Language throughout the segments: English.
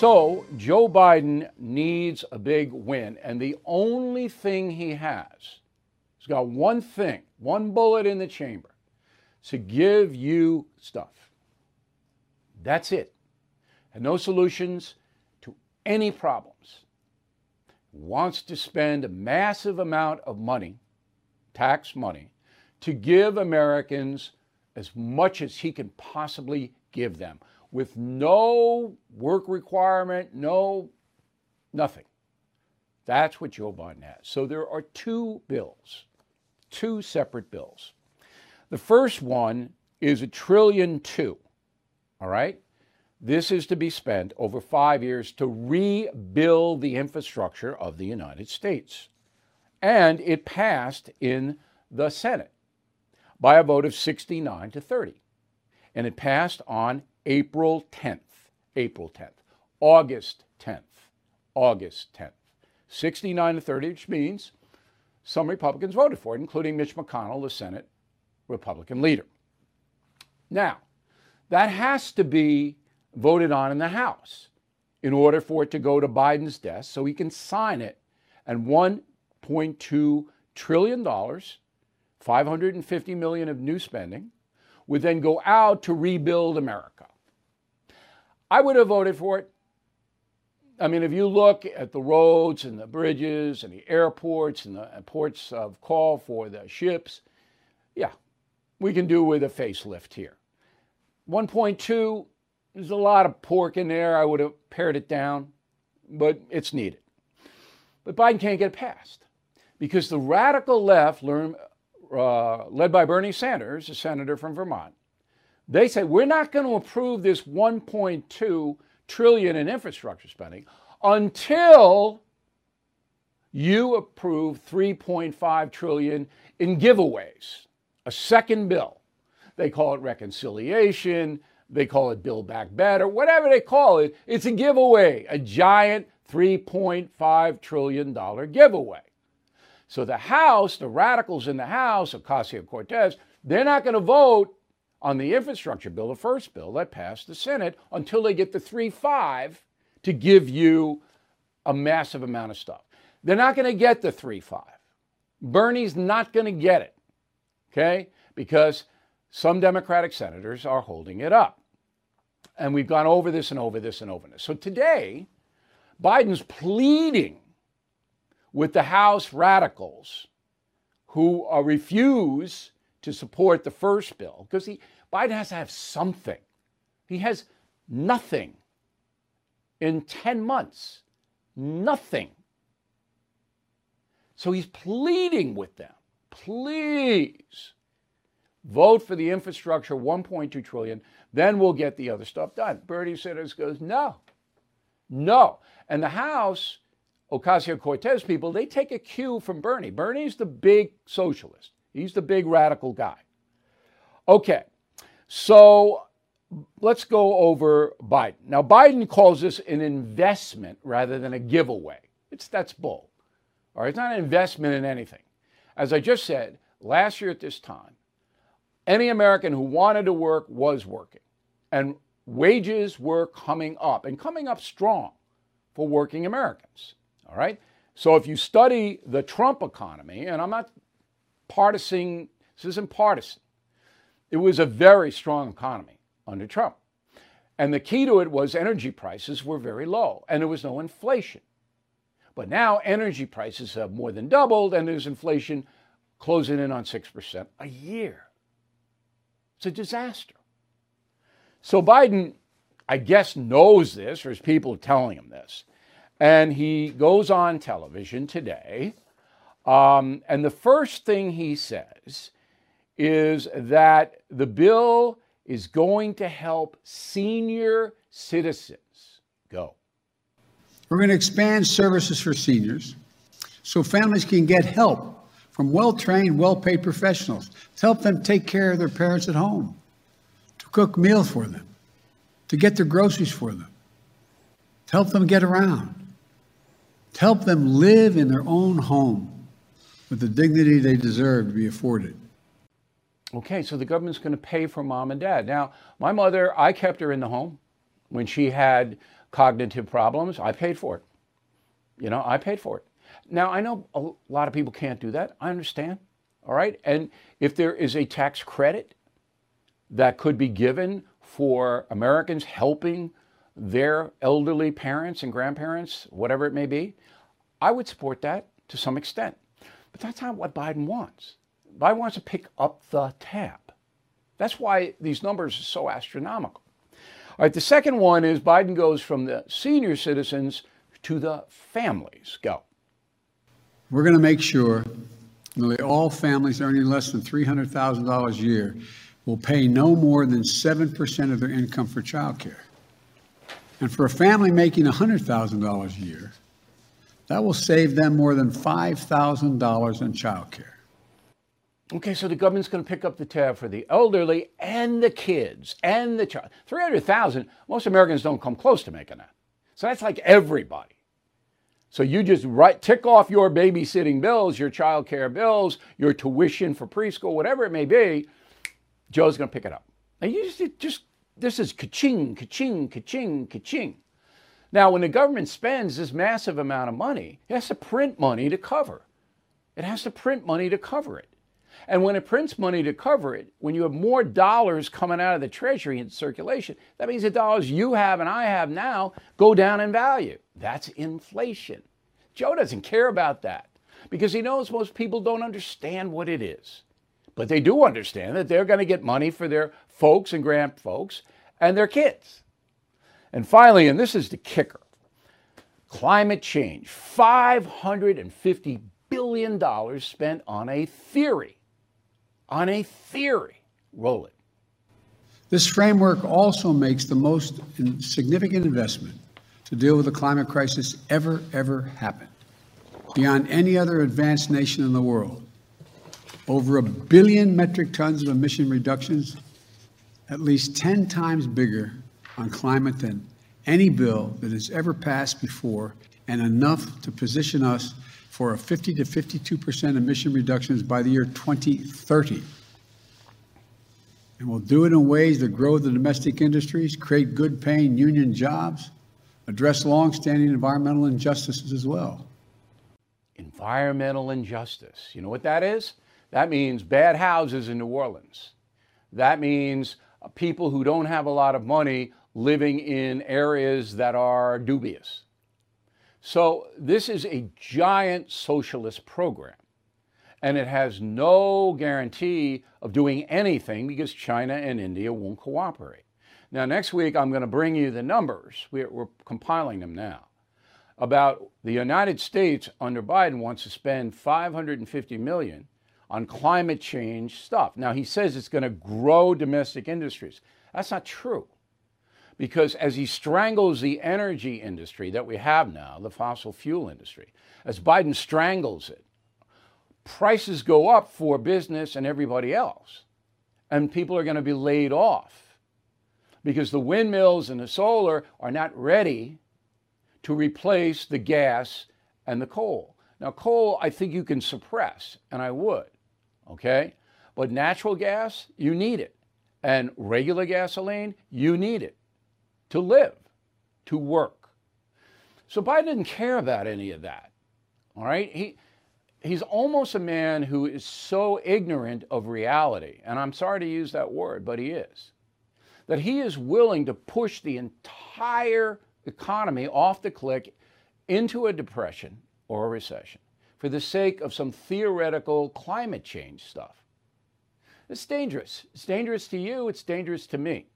So Joe Biden needs a big win, and the only thing he has, he's got one thing, one bullet in the chamber, to give you stuff. That's it. And no solutions to any problems. Wants to spend a massive amount of money, tax money, to give Americans as much as he can possibly give them with no work requirement, no nothing. That's what Joe Biden has. So there are two bills, two separate bills. The first one is a trillion two. All right? This is to be spent over five years to rebuild the infrastructure of the United States. And it passed in the Senate by a vote of 69 to 30. And it passed on April 10th, April 10th, August 10th, August 10th. 69 to 30, which means some Republicans voted for it, including Mitch McConnell, the Senate Republican leader. Now, that has to be voted on in the House in order for it to go to Biden's desk so he can sign it. And $1.2 trillion, $550 million of new spending, would then go out to rebuild America. I would have voted for it. I mean, if you look at the roads and the bridges and the airports and the ports of call for the ships, yeah, we can do with a facelift here. 1.2, there's a lot of pork in there. I would have pared it down, but it's needed. But Biden can't get it passed because the radical left, learn, uh, led by Bernie Sanders, a senator from Vermont, they say we're not going to approve this 1.2 trillion in infrastructure spending until you approve 3.5 trillion in giveaways, a second bill. They call it reconciliation, they call it Build Back Better, whatever they call it, it's a giveaway, a giant $3.5 trillion giveaway. So the House, the radicals in the House, Ocasio Cortez, they're not going to vote on the infrastructure bill, the first bill that passed the Senate, until they get the 3 5 to give you a massive amount of stuff. They're not going to get the 3 5. Bernie's not going to get it, okay? Because some Democratic senators are holding it up. And we've gone over this and over this and over this. So today, Biden's pleading with the House radicals who uh, refuse to support the first bill because he Biden has to have something. He has nothing in 10 months. Nothing. So he's pleading with them. Please vote for the infrastructure 1.2 trillion, then we'll get the other stuff done. Bernie Sanders goes, "No. No." And the House Ocasio-Cortez people, they take a cue from Bernie. Bernie's the big socialist. He's the big radical guy. Okay, so let's go over Biden. Now, Biden calls this an investment rather than a giveaway. It's that's bull. All right, it's not an investment in anything. As I just said, last year at this time, any American who wanted to work was working, and wages were coming up and coming up strong for working Americans. All right. So if you study the Trump economy, and I'm not partisan, this isn't partisan. It was a very strong economy under Trump. And the key to it was energy prices were very low and there was no inflation. But now energy prices have more than doubled and there's inflation closing in on 6% a year. It's a disaster. So Biden, I guess, knows this, or his people are telling him this. And he goes on television today um, and the first thing he says is that the bill is going to help senior citizens. Go. We're going to expand services for seniors so families can get help from well trained, well paid professionals to help them take care of their parents at home, to cook meals for them, to get their groceries for them, to help them get around, to help them live in their own home with the dignity they deserve to be afforded. Okay, so the government's going to pay for mom and dad. Now, my mother, I kept her in the home when she had cognitive problems, I paid for it. You know, I paid for it. Now, I know a lot of people can't do that. I understand. All right. And if there is a tax credit that could be given for Americans helping their elderly parents and grandparents, whatever it may be, I would support that to some extent. But that's not what Biden wants. Biden wants to pick up the tab. That's why these numbers are so astronomical. All right, the second one is Biden goes from the senior citizens to the families. Go. We're going to make sure nearly all families earning less than $300,000 a year will pay no more than 7% of their income for child care. And for a family making $100,000 a year, that will save them more than $5,000 in child care. Okay, so the government's going to pick up the tab for the elderly and the kids and the child. 300,000, most Americans don't come close to making that. So that's like everybody. So you just write, tick off your babysitting bills, your child care bills, your tuition for preschool, whatever it may be. Joe's going to pick it up. And you just, just this is ka-ching, ka-ching, ka-ching, ka-ching. Now, when the government spends this massive amount of money, it has to print money to cover. It has to print money to cover it. And when it prints money to cover it, when you have more dollars coming out of the Treasury in circulation, that means the dollars you have and I have now go down in value. That's inflation. Joe doesn't care about that because he knows most people don't understand what it is. But they do understand that they're going to get money for their folks and grandfolks and their kids. And finally, and this is the kicker climate change $550 billion spent on a theory on a theory. Roll it. This framework also makes the most significant investment to deal with the climate crisis ever, ever happened, beyond any other advanced nation in the world. Over a billion metric tons of emission reductions, at least 10 times bigger on climate than any bill that has ever passed before, and enough to position us for a 50 to 52% emission reductions by the year 2030. And we'll do it in ways that grow the domestic industries, create good paying union jobs, address long-standing environmental injustices as well. Environmental injustice. You know what that is? That means bad houses in New Orleans. That means people who don't have a lot of money living in areas that are dubious. So this is a giant socialist program. And it has no guarantee of doing anything because China and India won't cooperate. Now, next week, I'm going to bring you the numbers. We're, we're compiling them now about the United States under Biden wants to spend 550 million on climate change stuff. Now he says it's going to grow domestic industries. That's not true because as he strangles the energy industry that we have now, the fossil fuel industry, as Biden strangles it, prices go up for business and everybody else. And people are going to be laid off because the windmills and the solar are not ready to replace the gas and the coal. Now, coal, I think you can suppress, and I would, okay? But natural gas, you need it. And regular gasoline, you need it to live, to work. So Biden didn't care about any of that. All right? He, he's almost a man who is so ignorant of reality, and I'm sorry to use that word, but he is, that he is willing to push the entire economy off the cliff into a depression or a recession for the sake of some theoretical climate change stuff. It's dangerous. It's dangerous to you, it's dangerous to me.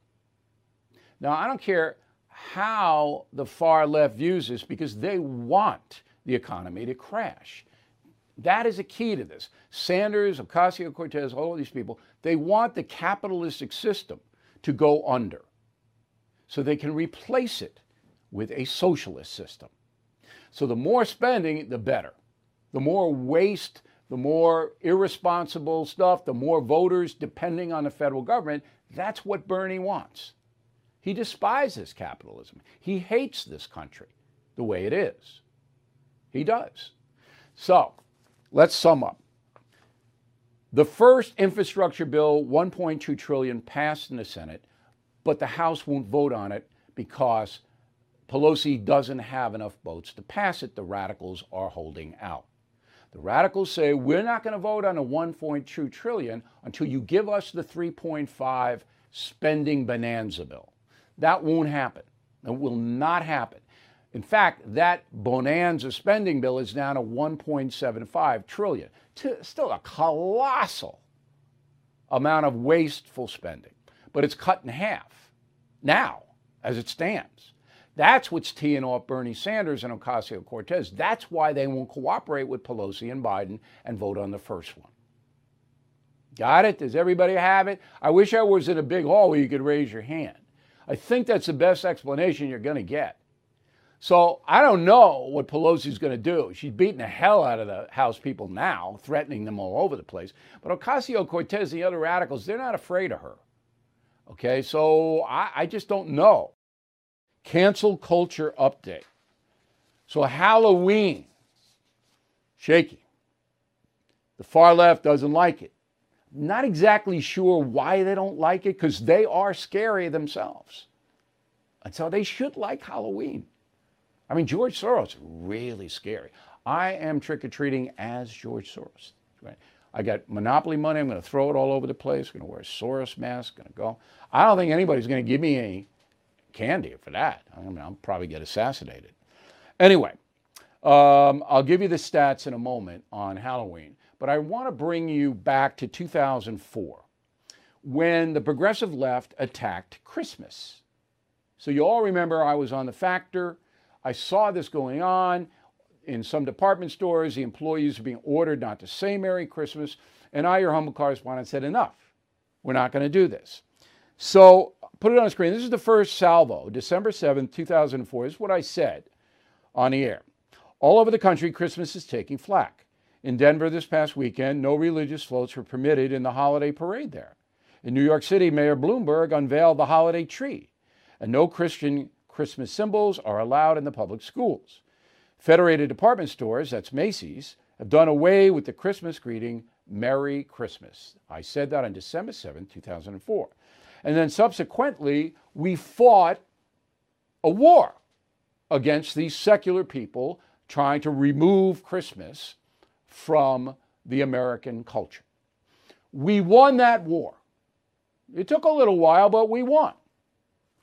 Now, I don't care how the far left views this because they want the economy to crash. That is a key to this. Sanders, Ocasio Cortez, all of these people, they want the capitalistic system to go under so they can replace it with a socialist system. So the more spending, the better. The more waste, the more irresponsible stuff, the more voters depending on the federal government. That's what Bernie wants. He despises capitalism. He hates this country the way it is. He does. So let's sum up. The first infrastructure bill, 1.2 trillion, passed in the Senate, but the House won't vote on it because Pelosi doesn't have enough votes to pass it. The radicals are holding out. The radicals say we're not going to vote on a 1.2 trillion until you give us the 3.5 spending bonanza bill. That won't happen. It will not happen. In fact, that bonanza spending bill is down to 1.75 trillion. Still a colossal amount of wasteful spending, but it's cut in half now as it stands. That's what's teeing off Bernie Sanders and Ocasio Cortez. That's why they won't cooperate with Pelosi and Biden and vote on the first one. Got it? Does everybody have it? I wish I was in a big hall where you could raise your hand. I think that's the best explanation you're going to get. So I don't know what Pelosi's going to do. She's beating the hell out of the House people now, threatening them all over the place. But Ocasio Cortez and the other radicals, they're not afraid of her. Okay, so I, I just don't know. Cancel culture update. So Halloween, shaky. The far left doesn't like it. Not exactly sure why they don't like it because they are scary themselves. And so they should like Halloween. I mean, George Soros, really scary. I am trick or treating as George Soros. Right? I got monopoly money. I'm going to throw it all over the place. I'm going to wear a Soros mask. I'm Going to go. I don't think anybody's going to give me any candy for that. I mean, I'll probably get assassinated. Anyway, um, I'll give you the stats in a moment on Halloween, but I want to bring you back to 2004 when the progressive left attacked Christmas. So you all remember I was on the factor. I saw this going on in some department stores. The employees were being ordered not to say Merry Christmas. And I, your humble correspondent, said, enough. We're not going to do this. So put it on the screen. This is the first salvo, December 7th, 2004. This is what I said on the air. All over the country, Christmas is taking flack. In Denver this past weekend, no religious floats were permitted in the holiday parade there. In New York City, Mayor Bloomberg unveiled the holiday tree, and no Christian Christmas symbols are allowed in the public schools. Federated Department Stores, that's Macy's, have done away with the Christmas greeting, Merry Christmas. I said that on December 7, 2004. And then subsequently, we fought a war against these secular people trying to remove Christmas from the American culture. We won that war. It took a little while, but we won.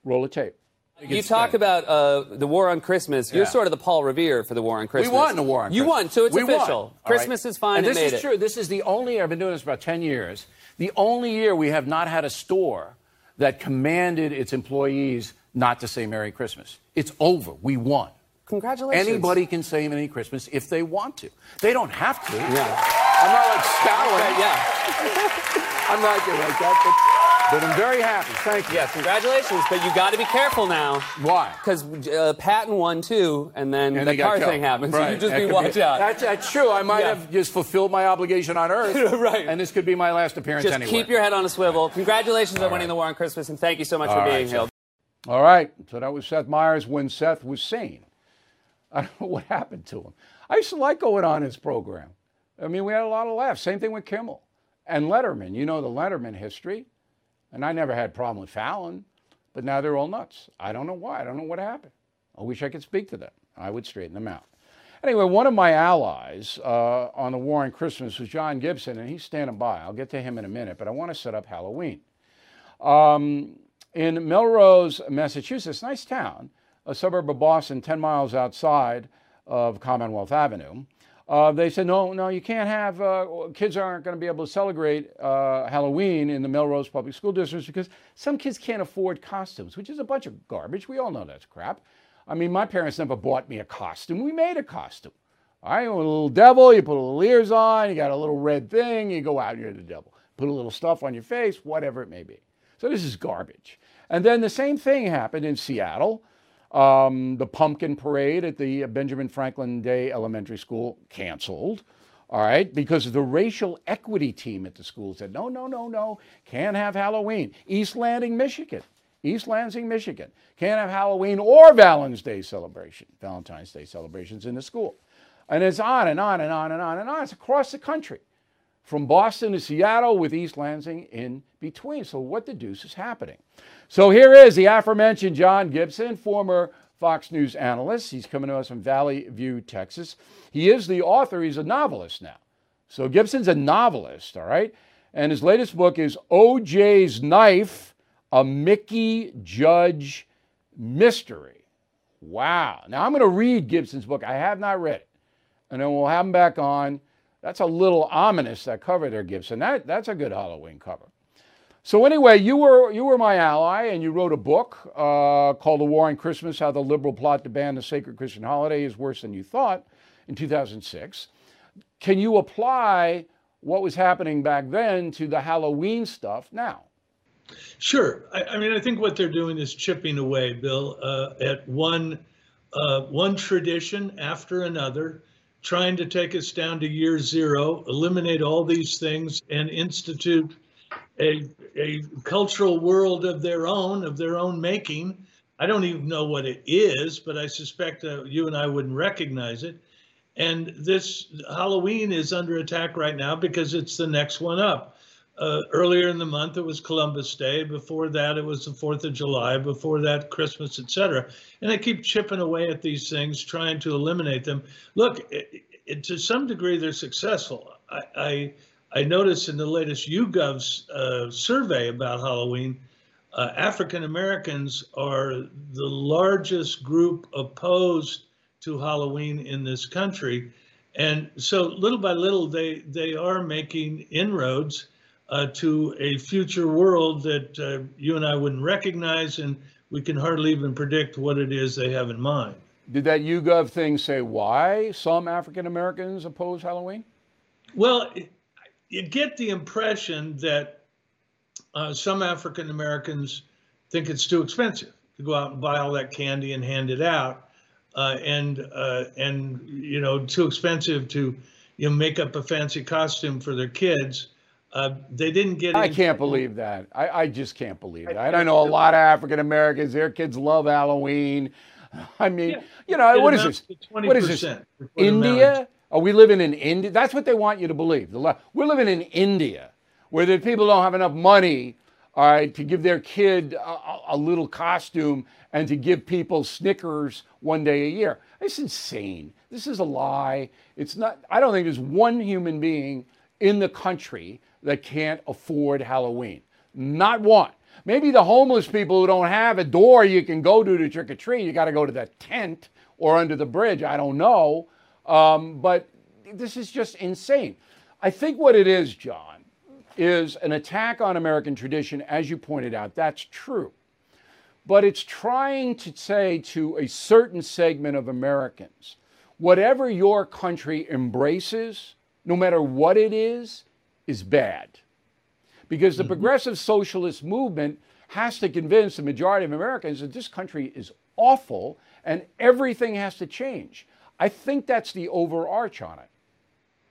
Roll a tape. You talk about uh, the war on Christmas. You're sort of the Paul Revere for the war on Christmas. We won the war on Christmas. You Christmas. won, so it's We official. All right. Christmas is fine. And this is it. true. This is the only year, I've been doing this for about 10 years, the only year we have not had a store that commanded its employees not to say Merry Christmas. It's over. We won. Congratulations. Anybody can say Merry Christmas if they want to. They don't have to. Yeah. I'm not like Stalin. Yeah. I'm not getting like that, but, but I'm very happy. Thank you. Yeah. Congratulations, but you got to be careful now. Why? Because uh, Patton won too, and then And the car killed. thing happened. So you just That be could watch out. That's, that's true. I might Yeah. have just fulfilled my obligation on Earth. Right. And this could be my last appearance just anywhere. keep your head on a swivel. Congratulations on winning the war on Christmas, and thank you so much All for right, being here. Seth. All right. So that was Seth Meyers when Seth was sane. I don't know what happened to him. I used to like going on his program. I mean, we had a lot of laughs. Same thing with Kimmel and Letterman. You know the Letterman history. And I never had a problem with Fallon, but now they're all nuts. I don't know why. I don't know what happened. I wish I could speak to them. I would straighten them out. Anyway, one of my allies uh, on the war on Christmas was John Gibson, and he's standing by. I'll get to him in a minute, but I want to set up Halloween. Um, in Melrose, Massachusetts, nice town, a suburb of Boston, 10 miles outside of Commonwealth Avenue. Uh, they said, no, no, you can't have, uh, kids aren't going to be able to celebrate uh, Halloween in the Melrose Public School District because some kids can't afford costumes, which is a bunch of garbage. We all know that's crap. I mean, my parents never bought me a costume. We made a costume. All right, a little devil, you put a little ears on, you got a little red thing, you go out, you're the devil. Put a little stuff on your face, whatever it may be. So this is garbage. And then the same thing happened in Seattle. Um, the pumpkin parade at the Benjamin Franklin Day Elementary School canceled. All right, because the racial equity team at the school said, no, no, no, no, can't have Halloween. East Landing, Michigan. East Lansing, Michigan. Can't have Halloween or Valentine's Day celebration, Valentine's Day celebrations in the school. And it's on and on and on and on and on. It's across the country, from Boston to Seattle, with East Lansing in between. So, what the deuce is happening? So, here is the aforementioned John Gibson, former Fox News analyst. He's coming to us from Valley View, Texas. He is the author, he's a novelist now. So Gibson's a novelist, all right? And his latest book is OJ's Knife, a Mickey Judge mystery. Wow. Now I'm going to read Gibson's book. I have not read it. And then we'll have him back on. That's a little ominous, that cover there, Gibson. That, that's a good Halloween cover. So anyway, you were you were my ally, and you wrote a book uh, called "The War on Christmas: How the Liberal Plot to Ban the Sacred Christian Holiday is Worse Than You Thought" in 2006. Can you apply what was happening back then to the Halloween stuff now? Sure. I, I mean, I think what they're doing is chipping away, Bill, uh, at one uh, one tradition after another, trying to take us down to year zero, eliminate all these things, and institute a, a cultural world of their own, of their own making. I don't even know what it is, but I suspect uh, you and I wouldn't recognize it. And this Halloween is under attack right now because it's the next one up. Uh, earlier in the month, it was Columbus Day. Before that, it was the 4th of July. Before that, Christmas, etc. And they keep chipping away at these things, trying to eliminate them. Look, it, it, to some degree, they're successful. I, I I noticed in the latest YouGov's uh, survey about Halloween, uh, African Americans are the largest group opposed to Halloween in this country. And so little by little, they, they are making inroads uh, to a future world that uh, you and I wouldn't recognize, and we can hardly even predict what it is they have in mind. Did that YouGov thing say why some African Americans oppose Halloween? Well, you get the impression that uh, some African Americans think it's too expensive to go out and buy all that candy and hand it out, uh, and uh, and you know too expensive to you know make up a fancy costume for their kids. Uh, they didn't get. I can't believe that. I, I just can't believe that. I know a lot of African Americans. Their kids love Halloween. I mean, yeah. you know, what is this? What is this? India? Are we living in India? That's what they want you to believe. We're living in India, where the people don't have enough money, all right, to give their kid a, a little costume and to give people Snickers one day a year. It's insane. This is a lie. It's not. I don't think there's one human being in the country that can't afford Halloween. Not one. Maybe the homeless people who don't have a door you can go to to trick or treat. You got to go to the tent or under the bridge. I don't know. Um, but this is just insane. I think what it is, John, is an attack on American tradition, as you pointed out. That's true. But it's trying to say to a certain segment of Americans whatever your country embraces, no matter what it is, is bad. Because the mm-hmm. progressive socialist movement has to convince the majority of Americans that this country is awful and everything has to change. I think that's the overarch on it.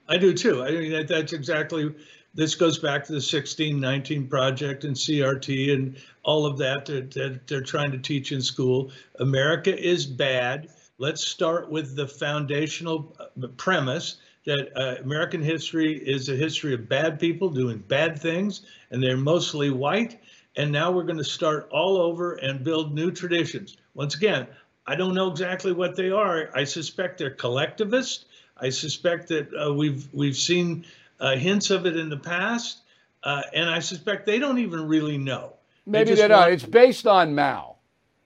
I do too. I mean, that, that's exactly. This goes back to the 1619 project and CRT and all of that that, that they're trying to teach in school. America is bad. Let's start with the foundational uh, premise that uh, American history is a history of bad people doing bad things, and they're mostly white. And now we're going to start all over and build new traditions. Once again, I don't know exactly what they are. I suspect they're collectivist. I suspect that uh, we've we've seen uh, hints of it in the past, uh, and I suspect they don't even really know. Maybe they, they don't. It's based on Mao.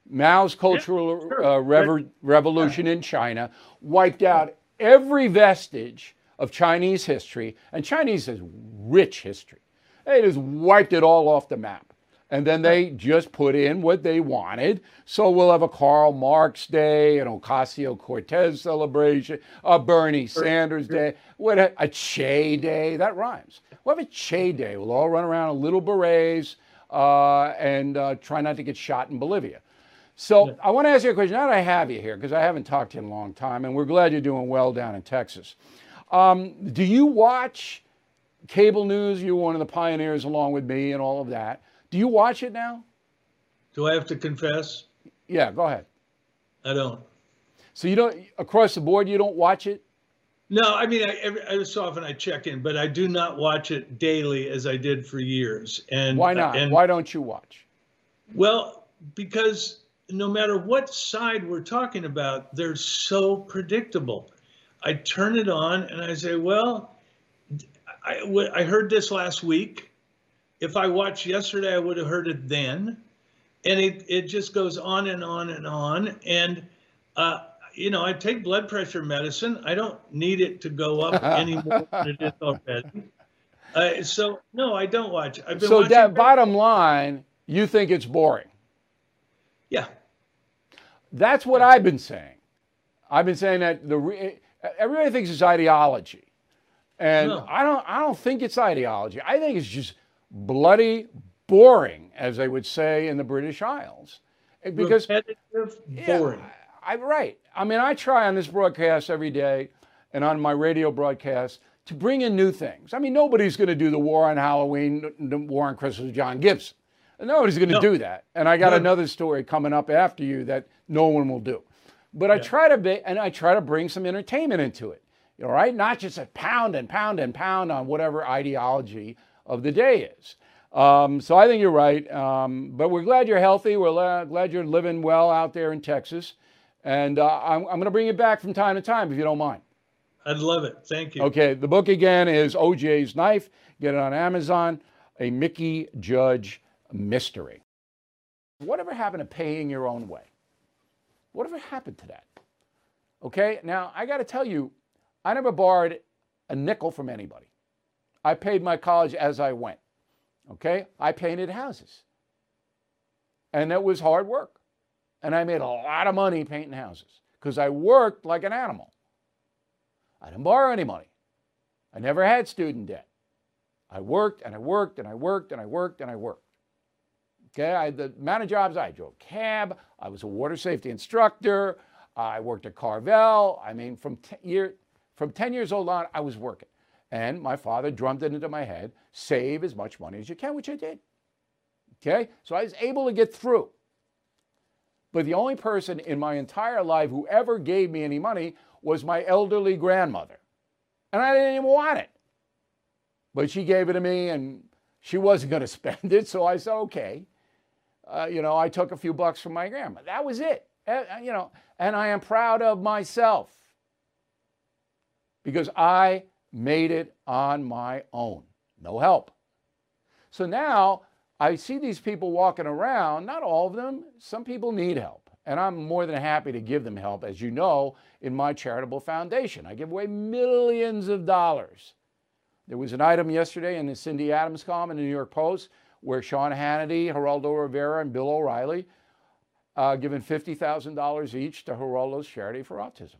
Mao's Cultural yeah, sure. Uh, rever- Revolution in China wiped out every vestige of Chinese history, and Chinese has rich history. They just wiped it all off the map. And then they just put in what they wanted. So we'll have a Karl Marx Day, an Ocasio Cortez celebration, a Bernie Sanders Day, what a, a, Che Day. That rhymes. We'll have a Che Day. We'll all run around in little berets uh, and uh, try not to get shot in Bolivia. So yeah. I want to ask you a question. Now that I have you here, because I haven't talked to you in a long time, and we're glad you're doing well down in Texas. Um, do you watch cable news? You're one of the pioneers along with me and all of that. Do you watch it now? Do I have to confess? Yeah, go ahead. I don't. So you don't across the board. You don't watch it. No, I mean, I, every, every so often I check in, but I do not watch it daily as I did for years. And why not? And, why don't you watch? Well, because no matter what side we're talking about, they're so predictable. I turn it on and I say, well, I, I heard this last week. If I watched yesterday, I would have heard it then. And it, it just goes on and on and on. And, uh, you know, I take blood pressure medicine. I don't need it to go up any more than it is already. Uh, so, no, I don't watch. I've been so, watching that bottom line, you think it's boring. Yeah. That's what I've been saying. I've been saying that the everybody thinks it's ideology, and No. I don't. I don't think it's ideology. I think it's just bloody boring, as they would say in the British Isles, eh, because repetitive, yeah, boring. I, I right. I mean, I try on this broadcast every day, and on my radio broadcast to bring in new things. I mean, nobody's going to do the war on Halloween, the war on Christmas, John Gibson. Nobody's going to No. do that. And I got No. another story coming up after you that no one will do. But I try to be, and I try to bring some entertainment into it. All right, not just a pound and pound and pound on whatever ideology of the day is. Um, so I think you're right. Um, but we're glad you're healthy. We're la- glad you're living well out there in Texas. And uh, I'm, I'm going to bring you back from time to time if you don't mind. I'd love it. Thank you. Okay, the book again is OJ's Knife. Get it on Amazon. A Mickey Judge mystery. Whatever happened to paying your own way? Whatever happened to that? Okay, now I got to tell you, I never borrowed a nickel from anybody. I paid my college as I went. Okay, I painted houses. And that was hard work. And I made a lot of money painting houses because I worked like an animal. I didn't borrow any money. I never had student debt. I worked and I worked and I worked and I worked and I worked. Okay, I the amount of jobs I drove cab. I was a water safety instructor. I worked at Carvel. I mean, from 10, year, from 10 years old on, I was working. And my father drummed it into my head save as much money as you can, which I did. Okay, so I was able to get through. But the only person in my entire life who ever gave me any money was my elderly grandmother. And I didn't even want it. But she gave it to me and she wasn't going to spend it. So I said, okay. Uh, you know, I took a few bucks from my grandma. That was it. Uh, you know, and I am proud of myself because I made it on my own. No help. So now I see these people walking around, not all of them, some people need help. And I'm more than happy to give them help, as you know, in my charitable foundation. I give away millions of dollars. There was an item yesterday in the Cindy Adams column in the New York Post where Sean Hannity, Geraldo Rivera, and Bill O'Reilly uh, given $50,000 each to Geraldo's Charity for Autism.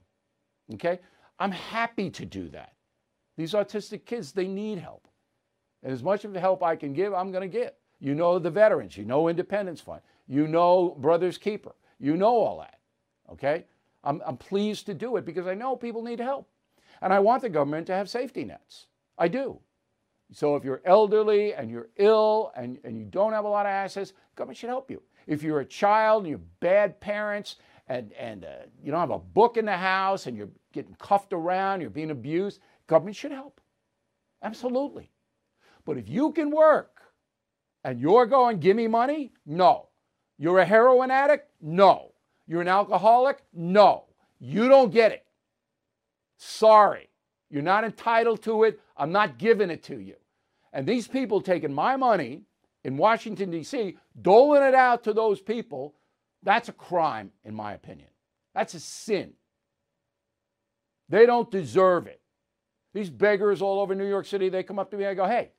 Okay? I'm happy to do that. These autistic kids, they need help. And as much of the help I can give, I'm going to give. You know the veterans, you know Independence Fund, you know Brothers Keeper, you know all that. Okay? I'm, I'm pleased to do it because I know people need help. And I want the government to have safety nets. I do. So if you're elderly and you're ill and, and you don't have a lot of assets, government should help you. If you're a child and you have bad parents and, and uh, you don't have a book in the house and you're getting cuffed around, you're being abused, government should help. Absolutely. But if you can work and you're going, give me money, no. You're a heroin addict? No. You're an alcoholic? No. You don't get it. Sorry. You're not entitled to it. I'm not giving it to you. And these people taking my money in Washington, D.C., doling it out to those people, that's a crime, in my opinion. That's a sin. They don't deserve it. These beggars all over New York City, they come up to me, I go, hey,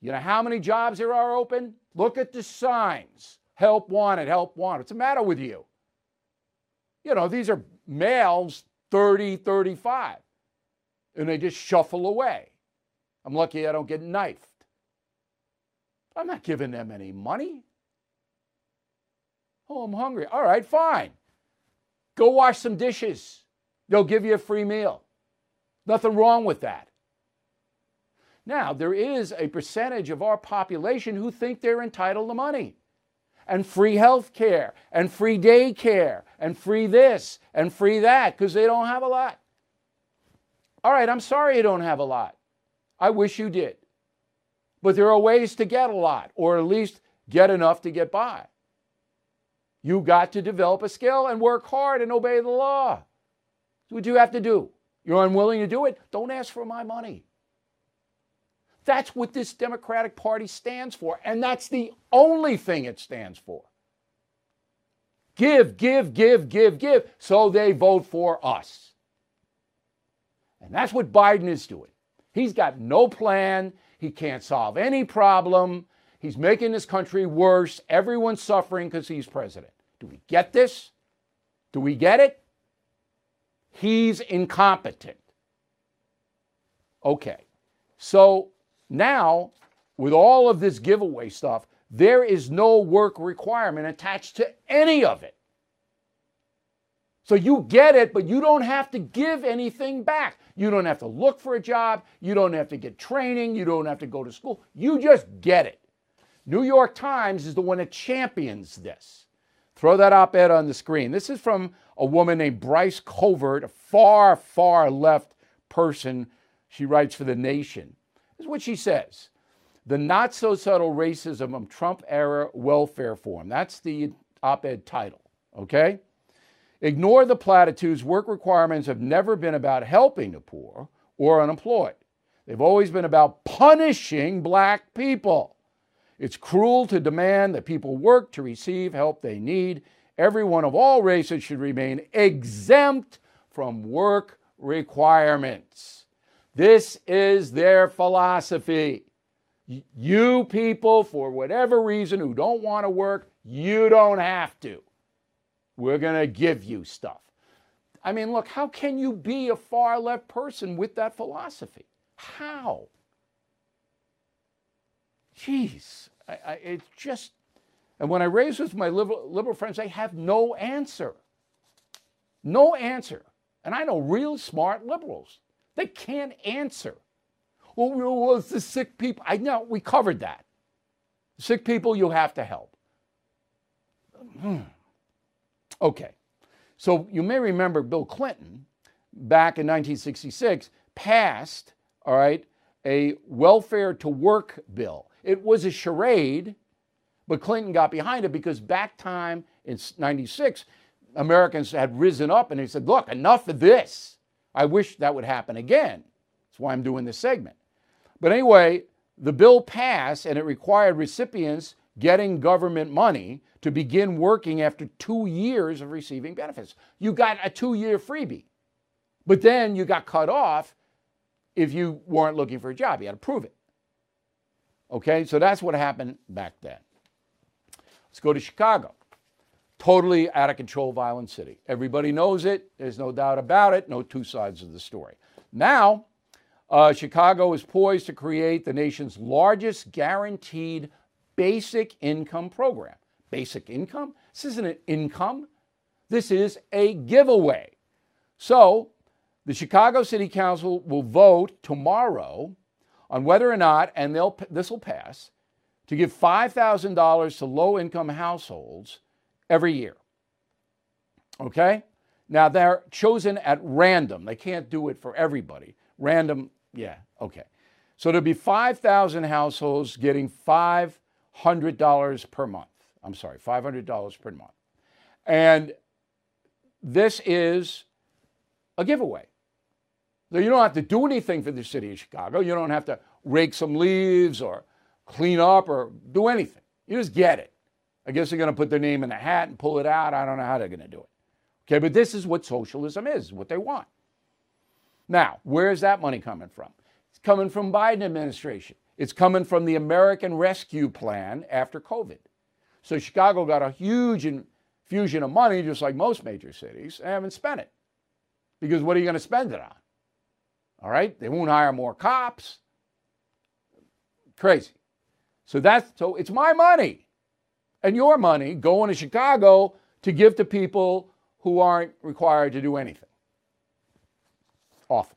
you know how many jobs there are open? Look at the signs. Help wanted, help wanted. What's the matter with you? You know, these are males 30, 35, and they just shuffle away. I'm lucky I don't get knifed. I'm not giving them any money. Oh, I'm hungry. All right, fine. Go wash some dishes. They'll give you a free meal. Nothing wrong with that. Now, there is a percentage of our population who think they're entitled to money and free health care and free daycare and free this and free that because they don't have a lot. All right, I'm sorry you don't have a lot. I wish you did. But there are ways to get a lot or at least get enough to get by. You got to develop a skill and work hard and obey the law. That's what you have to do. You're unwilling to do it? Don't ask for my money. That's what this Democratic Party stands for, and that's the only thing it stands for. Give, give, give, give, give, so they vote for us. And that's what Biden is doing. He's got no plan. He can't solve any problem. He's making this country worse. Everyone's suffering because he's president. Do we get this? Do we get it? He's incompetent. Okay. So now, with all of this giveaway stuff, there is no work requirement attached to any of it. So you get it, but you don't have to give anything back. You don't have to look for a job. You don't have to get training. You don't have to go to school. You just get it. New York Times is the one that champions this. Throw that op ed on the screen. This is from a woman named Bryce Covert, a far, far left person. She writes for The Nation. This is what she says The not so subtle racism of Trump era welfare form. That's the op ed title, okay? Ignore the platitudes. Work requirements have never been about helping the poor or unemployed. They've always been about punishing black people. It's cruel to demand that people work to receive help they need. Everyone of all races should remain exempt from work requirements. This is their philosophy. You people, for whatever reason, who don't want to work, you don't have to. We're going to give you stuff. I mean, look, how can you be a far left person with that philosophy? How? Jeez, I, I, it's just, and when I raise with my liberal, liberal friends, they have no answer. No answer. And I know real smart liberals. They can't answer. Well, well, it's the sick people. I know, we covered that. Sick people, you have to help. Hmm. Okay. So you may remember Bill Clinton back in 1966 passed, all right, a welfare to work bill. It was a charade, but Clinton got behind it because back time in 96, Americans had risen up and they said, look, enough of this. I wish that would happen again. That's why I'm doing this segment. But anyway, the bill passed and it required recipients getting government money to begin working after two years of receiving benefits. You got a two year freebie, but then you got cut off if you weren't looking for a job. You had to prove it. Okay, so that's what happened back then. Let's go to Chicago. Totally out of control, violent city. Everybody knows it. There's no doubt about it. No two sides of the story. Now, uh, Chicago is poised to create the nation's largest guaranteed basic income program. Basic income? This isn't an income. This is a giveaway. So, the Chicago City Council will vote tomorrow on whether or not, and this will pass, to give $5,000 to low income households every year. Okay? Now they're chosen at random. They can't do it for everybody. Random, yeah, okay. So there'll be 5,000 households getting $500 per month. I'm sorry, $500 per month. And this is a giveaway. So you don't have to do anything for the city of Chicago. You don't have to rake some leaves or clean up or do anything. You just get it. I guess they're going to put their name in a hat and pull it out. I don't know how they're going to do it. Okay, but this is what socialism is, what they want. Now, where is that money coming from? It's coming from Biden administration. It's coming from the American Rescue Plan after COVID. So Chicago got a huge infusion of money, just like most major cities, and haven't spent it. Because what are you going to spend it on? All right? They won't hire more cops. Crazy. So that's so it's my money and your money going to Chicago to give to people who aren't required to do anything. Awful.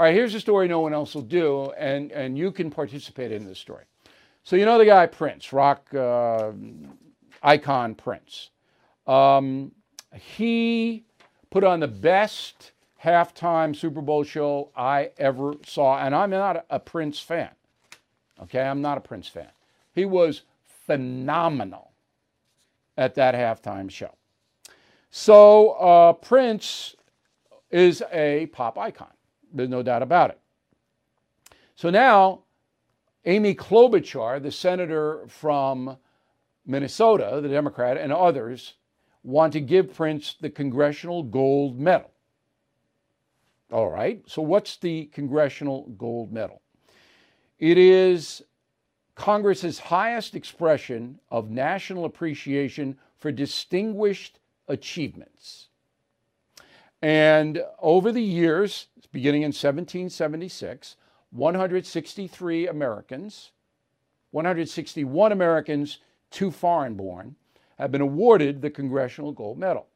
All right, here's a story no one else will do, and, and you can participate in this story. So, you know the guy Prince, rock uh, icon Prince. Um, he put on the best halftime Super Bowl show I ever saw, and I'm not a Prince fan. Okay, I'm not a Prince fan. He was phenomenal at that halftime show. So, uh, Prince is a pop icon. There's no doubt about it. So now, Amy Klobuchar, the senator from Minnesota, the Democrat, and others want to give Prince the Congressional Gold Medal. All right, so what's the Congressional Gold Medal? It is Congress's highest expression of national appreciation for distinguished achievements. And over the years, beginning in 1776, 163 Americans, 161 Americans, two foreign born, have been awarded the Congressional Gold Medal.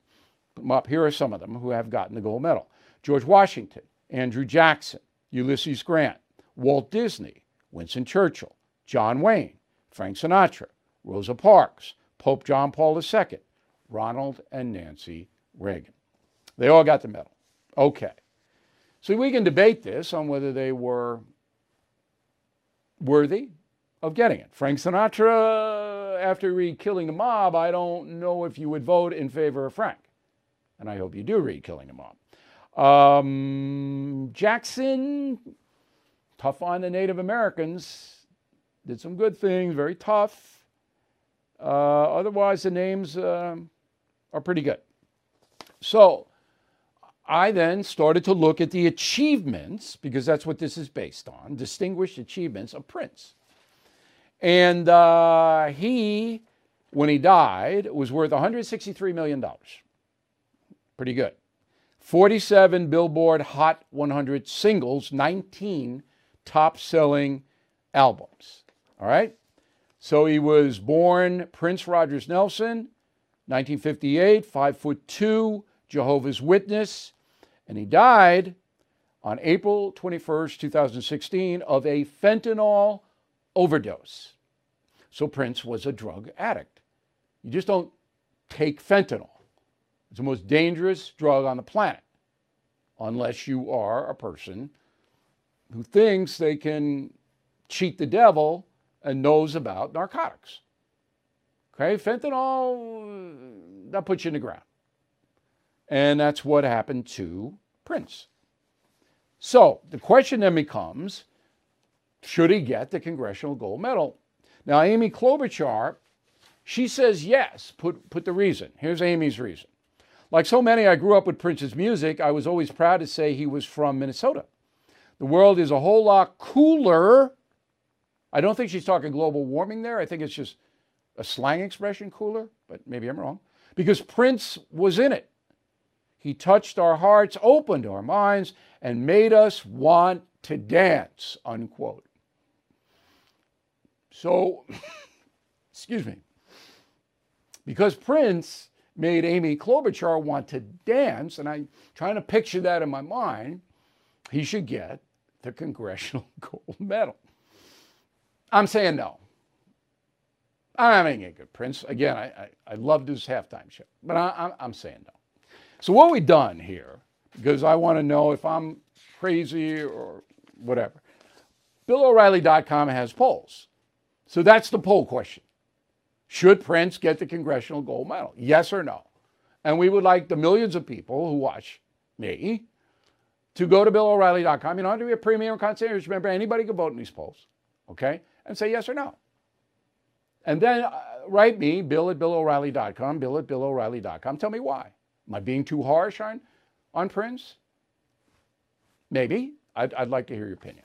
Here are some of them who have gotten the gold medal George Washington, Andrew Jackson, Ulysses Grant, Walt Disney, Winston Churchill, John Wayne, Frank Sinatra, Rosa Parks, Pope John Paul II, Ronald and Nancy Reagan. They all got the medal. Okay. So we can debate this on whether they were worthy of getting it. Frank Sinatra, after read Killing the Mob, I don't know if you would vote in favor of Frank. And I hope you do read Killing the Mob. Um, Jackson, tough on the Native Americans, did some good things, very tough. Uh, otherwise, the names uh, are pretty good. So I then started to look at the achievements, because that's what this is based on distinguished achievements of Prince. And uh, he, when he died, was worth $163 million. Pretty good. 47 Billboard Hot 100 singles, 19 top selling albums. All right? So he was born Prince Rogers Nelson, 1958, five foot two, Jehovah's Witness, and he died on April 21st, 2016, of a fentanyl overdose. So Prince was a drug addict. You just don't take fentanyl. It's the most dangerous drug on the planet, unless you are a person who thinks they can cheat the devil and knows about narcotics. Okay, fentanyl, that puts you in the ground. And that's what happened to Prince. So the question then becomes should he get the Congressional Gold Medal? Now, Amy Klobuchar, she says yes. Put, put the reason. Here's Amy's reason. Like so many, I grew up with Prince's music. I was always proud to say he was from Minnesota. The world is a whole lot cooler. I don't think she's talking global warming there. I think it's just a slang expression, cooler, but maybe I'm wrong. Because Prince was in it. He touched our hearts, opened our minds, and made us want to dance, unquote. So, excuse me. Because Prince made Amy Klobuchar want to dance, and I'm trying to picture that in my mind, he should get the Congressional Gold Medal. I'm saying no. I'm having a good Prince. Again, I, I, I loved his halftime show, but I, I'm, I'm saying no. So what we've done here, because I want to know if I'm crazy or whatever. BillO'Reilly.com has polls. So that's the poll question. Should Prince get the Congressional Gold Medal? Yes or no? And we would like the millions of people who watch me to go to BillO'Reilly.com. You don't have to be a premium concierge member. Anybody can vote in these polls, okay? And say yes or no. And then uh, write me, bill at BillO'Reilly.com, bill at BillO'Reilly.com. Tell me why. Am I being too harsh on, on Prince? Maybe. I'd, I'd like to hear your opinion.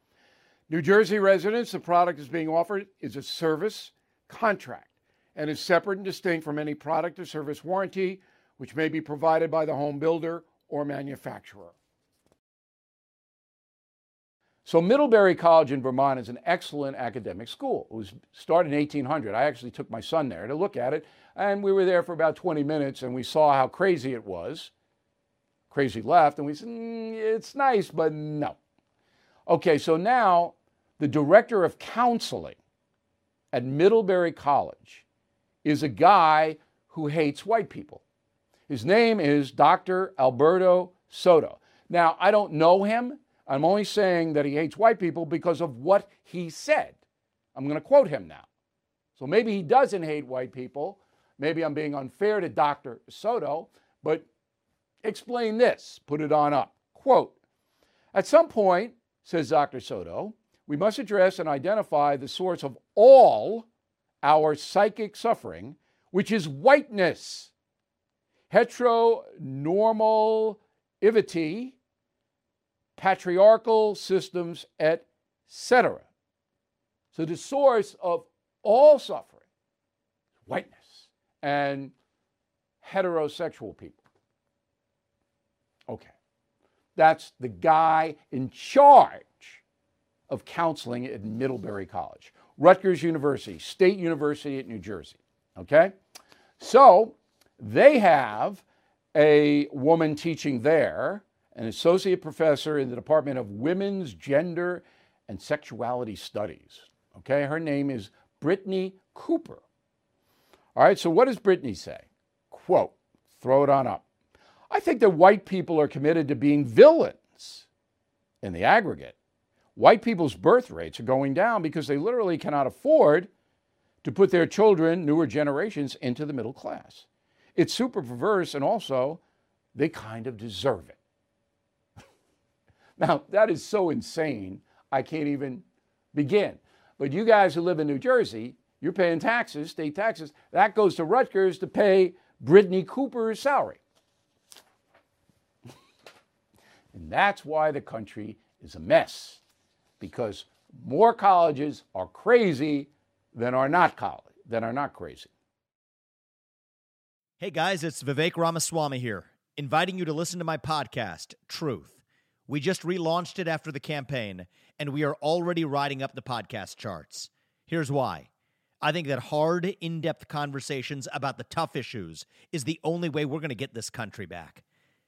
New Jersey residents, the product is being offered is a service contract and is separate and distinct from any product or service warranty which may be provided by the home builder or manufacturer. So, Middlebury College in Vermont is an excellent academic school. It was started in 1800. I actually took my son there to look at it, and we were there for about 20 minutes and we saw how crazy it was. Crazy left, and we said, mm, It's nice, but no. Okay, so now the director of counseling at Middlebury College is a guy who hates white people. His name is Dr. Alberto Soto. Now, I don't know him. I'm only saying that he hates white people because of what he said. I'm going to quote him now. So maybe he doesn't hate white people. Maybe I'm being unfair to Dr. Soto, but explain this, put it on up. Quote At some point, says Dr. Soto, we must address and identify the source of all our psychic suffering, which is whiteness, heteronormativity, patriarchal systems, etc. So the source of all suffering whiteness and heterosexual people. Okay. That's the guy in charge of counseling at Middlebury College. Rutgers University, State University at New Jersey. Okay? So they have a woman teaching there, an associate professor in the Department of Women's Gender and Sexuality Studies. Okay? Her name is Brittney Cooper. All right, so what does Brittney say? Quote, throw it on up. I think that white people are committed to being villains in the aggregate white people's birth rates are going down because they literally cannot afford to put their children, newer generations, into the middle class. It's super perverse, and also they kind of deserve it. now, that is so insane, I can't even begin. But you guys who live in New Jersey, you're paying taxes, state taxes. That goes to Rutgers to pay Brittney Cooper's salary. And that's why the country is a mess, because more colleges are crazy than are not college, than are not crazy. Hey guys, it's Vivek Ramaswamy here, inviting you to listen to my podcast, Truth. We just relaunched it after the campaign, and we are already riding up the podcast charts. Here's why. I think that hard, in depth conversations about the tough issues is the only way we're going to get this country back.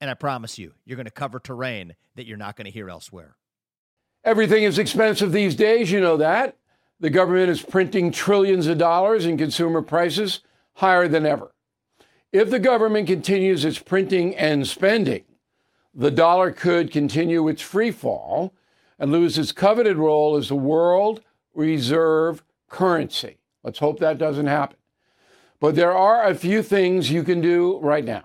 And I promise you, you're going to cover terrain that you're not going to hear elsewhere. Everything is expensive these days, you know that. The government is printing trillions of dollars and consumer prices higher than ever. If the government continues its printing and spending, the dollar could continue its free fall and lose its coveted role as the world reserve currency. Let's hope that doesn't happen. But there are a few things you can do right now.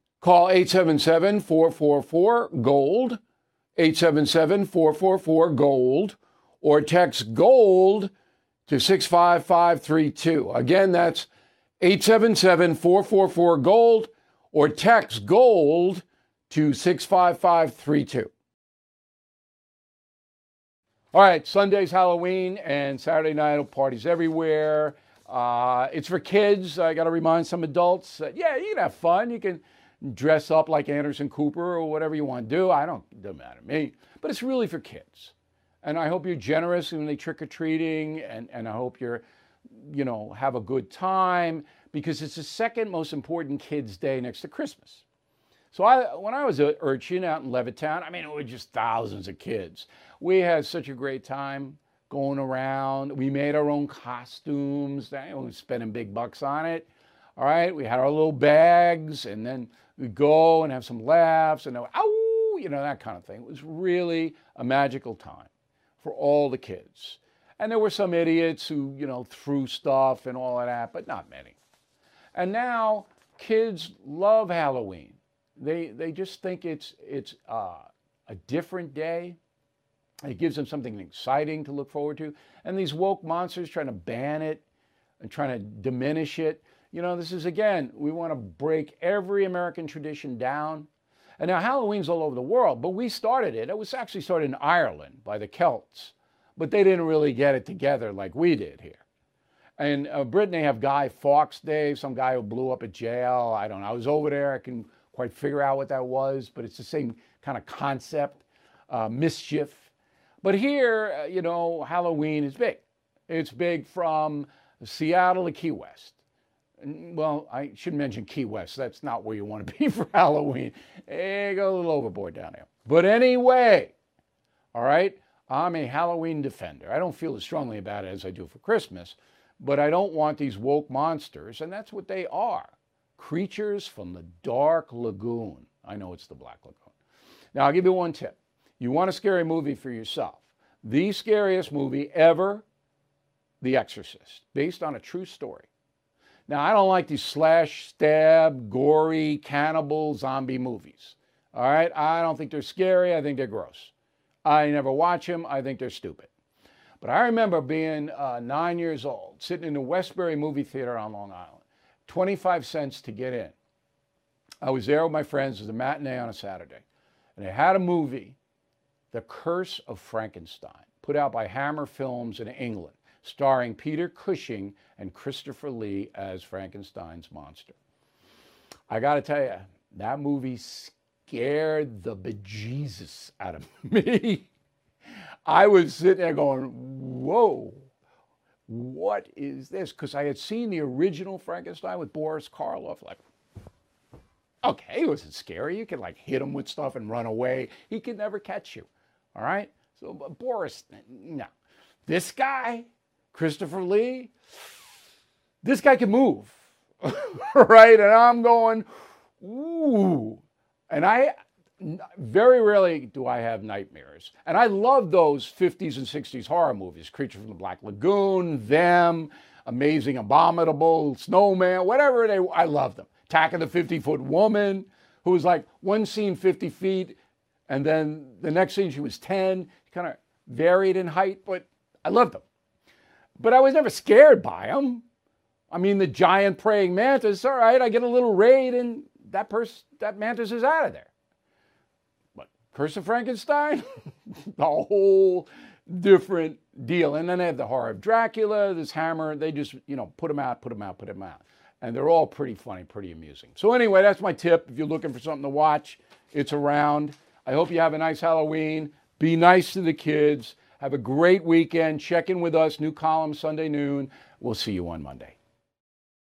Call 877 444 GOLD, 877 444 GOLD, or text GOLD to 65532. Again, that's 877 444 GOLD, or text GOLD to 65532. All right, Sunday's Halloween and Saturday night parties everywhere. Uh, it's for kids. I got to remind some adults that, yeah, you can have fun. You can dress up like Anderson Cooper or whatever you want to do. I don't, doesn't matter to me. But it's really for kids. And I hope you're generous when they trick or treating, and, and I hope you're, you know, have a good time because it's the second most important kids' day next to Christmas. So I, when I was an urchin out in Levittown, I mean, it was just thousands of kids. We had such a great time going around. We made our own costumes. Eh, we were spending big bucks on it. All right, we had our little bags, and then we go and have some laughs and ow, you know, that kind of thing. It was really a magical time for all the kids. And there were some idiots who, you know, threw stuff and all of that, but not many. And now kids love Halloween. They, they just think it's, it's uh, a different day. It gives them something exciting to look forward to. And these woke monsters trying to ban it and trying to diminish it. You know, this is again, we want to break every American tradition down. And now Halloween's all over the world, but we started it. It was actually started in Ireland by the Celts, but they didn't really get it together like we did here. And uh, Britain, they have Guy Fawkes Day, some guy who blew up a jail. I don't know. I was over there. I can quite figure out what that was, but it's the same kind of concept, uh, mischief. But here, uh, you know, Halloween is big. It's big from Seattle to Key West well, I should mention Key West. That's not where you want to be for Halloween. Hey, go a little overboard down there. But anyway, all right, I'm a Halloween defender. I don't feel as strongly about it as I do for Christmas, but I don't want these woke monsters, and that's what they are creatures from the dark lagoon. I know it's the Black Lagoon. Now, I'll give you one tip. You want a scary movie for yourself. The scariest movie ever, The Exorcist, based on a true story. Now, I don't like these slash, stab, gory, cannibal, zombie movies. All right? I don't think they're scary. I think they're gross. I never watch them. I think they're stupid. But I remember being uh, nine years old, sitting in the Westbury movie theater on Long Island, 25 cents to get in. I was there with my friends. It was a matinee on a Saturday. And they had a movie, The Curse of Frankenstein, put out by Hammer Films in England starring Peter Cushing and Christopher Lee as Frankenstein's monster. I got to tell you, that movie scared the bejesus out of me. I was sitting there going, whoa, what is this? Because I had seen the original Frankenstein with Boris Karloff. Like, okay, he wasn't scary. You could like hit him with stuff and run away. He could never catch you. All right? So, Boris, no. This guy, Christopher Lee, this guy can move. right? And I'm going, ooh. And I, very rarely do I have nightmares. And I love those 50s and 60s horror movies Creature from the Black Lagoon, Them, Amazing Abominable, Snowman, whatever they I love them. Attack of the 50 Foot Woman, who was like one scene 50 feet, and then the next scene she was 10. Kind of varied in height, but I loved them. But I was never scared by them. I mean, the giant praying mantis, all right, I get a little raid and that person, that mantis is out of there. But Curse of Frankenstein, a whole different deal. And then they have the horror of Dracula, this hammer. They just, you know, put them out, put them out, put them out. And they're all pretty funny, pretty amusing. So, anyway, that's my tip. If you're looking for something to watch, it's around. I hope you have a nice Halloween. Be nice to the kids. Have a great weekend. Check in with us. New column Sunday noon. We'll see you on Monday.